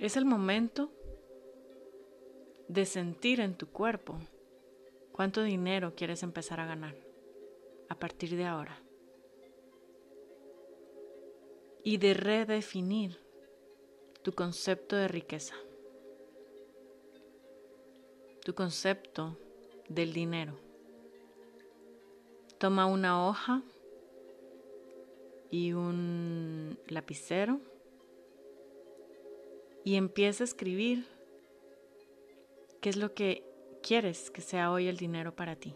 Es el momento de sentir en tu cuerpo cuánto dinero quieres empezar a ganar a partir de ahora. Y de redefinir tu concepto de riqueza, tu concepto del dinero. Toma una hoja y un lapicero y empieza a escribir qué es lo que quieres que sea hoy el dinero para ti.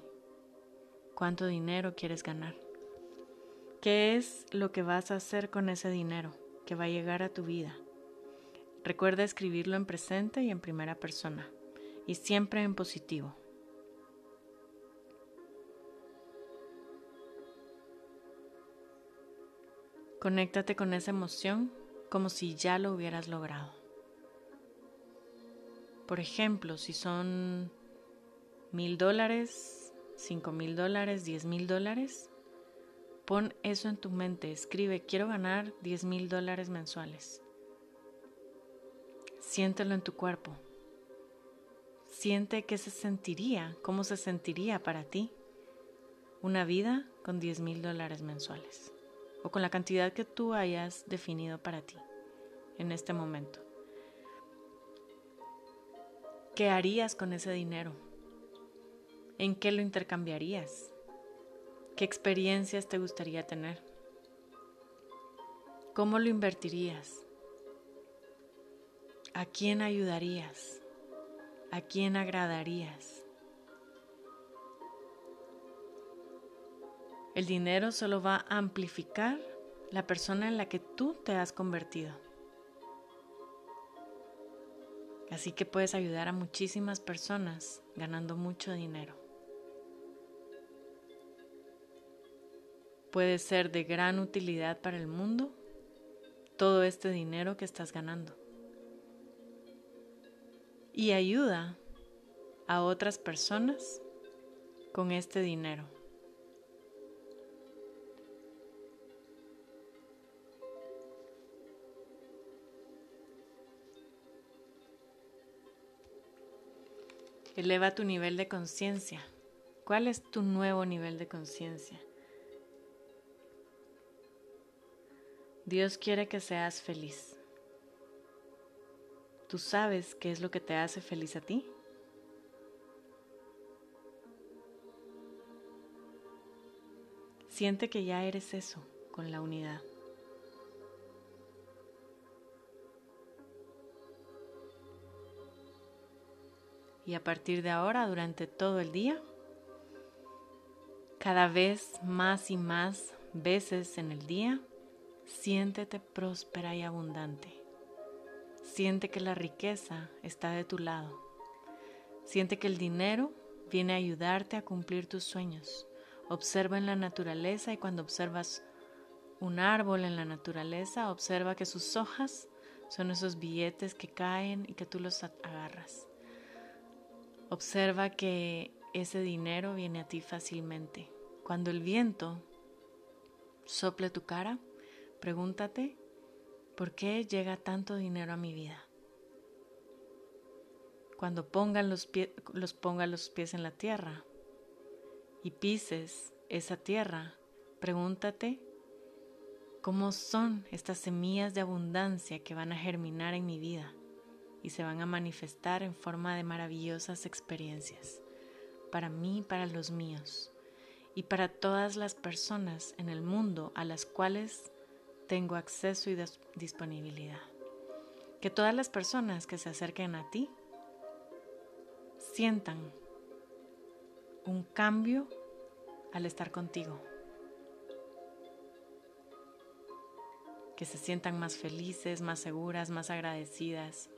¿Cuánto dinero quieres ganar? ¿Qué es lo que vas a hacer con ese dinero que va a llegar a tu vida? Recuerda escribirlo en presente y en primera persona y siempre en positivo. Conéctate con esa emoción como si ya lo hubieras logrado. Por ejemplo, si son mil dólares, cinco mil dólares, diez mil dólares, pon eso en tu mente. Escribe, quiero ganar diez mil dólares mensuales. Siéntelo en tu cuerpo. Siente qué se sentiría, cómo se sentiría para ti una vida con diez mil dólares mensuales o con la cantidad que tú hayas definido para ti en este momento. ¿Qué harías con ese dinero? ¿En qué lo intercambiarías? ¿Qué experiencias te gustaría tener? ¿Cómo lo invertirías? ¿A quién ayudarías? ¿A quién agradarías? El dinero solo va a amplificar la persona en la que tú te has convertido. Así que puedes ayudar a muchísimas personas ganando mucho dinero. Puede ser de gran utilidad para el mundo todo este dinero que estás ganando. Y ayuda a otras personas con este dinero. Eleva tu nivel de conciencia. ¿Cuál es tu nuevo nivel de conciencia? Dios quiere que seas feliz. ¿Tú sabes qué es lo que te hace feliz a ti? Siente que ya eres eso con la unidad. Y a partir de ahora, durante todo el día, cada vez más y más veces en el día, siéntete próspera y abundante. Siente que la riqueza está de tu lado. Siente que el dinero viene a ayudarte a cumplir tus sueños. Observa en la naturaleza y cuando observas un árbol en la naturaleza, observa que sus hojas son esos billetes que caen y que tú los agarras. Observa que ese dinero viene a ti fácilmente. Cuando el viento sople tu cara, pregúntate, ¿por qué llega tanto dinero a mi vida? Cuando pongan los, los, ponga los pies en la tierra y pises esa tierra, pregúntate, ¿cómo son estas semillas de abundancia que van a germinar en mi vida? Y se van a manifestar en forma de maravillosas experiencias para mí para los míos y para todas las personas en el mundo a las cuales tengo acceso y disponibilidad. Que todas las personas que se acerquen a ti sientan un cambio al estar contigo. Que se sientan más felices, más seguras, más agradecidas,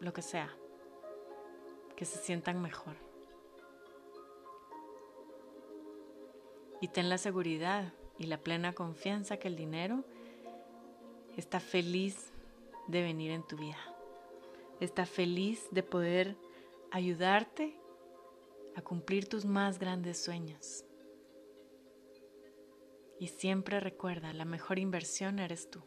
lo que sea, que se sientan mejor. Y ten la seguridad y la plena confianza que el dinero está feliz de venir en tu vida. Está feliz de poder ayudarte a cumplir tus más grandes sueños. Y siempre recuerda, la mejor inversión eres tú.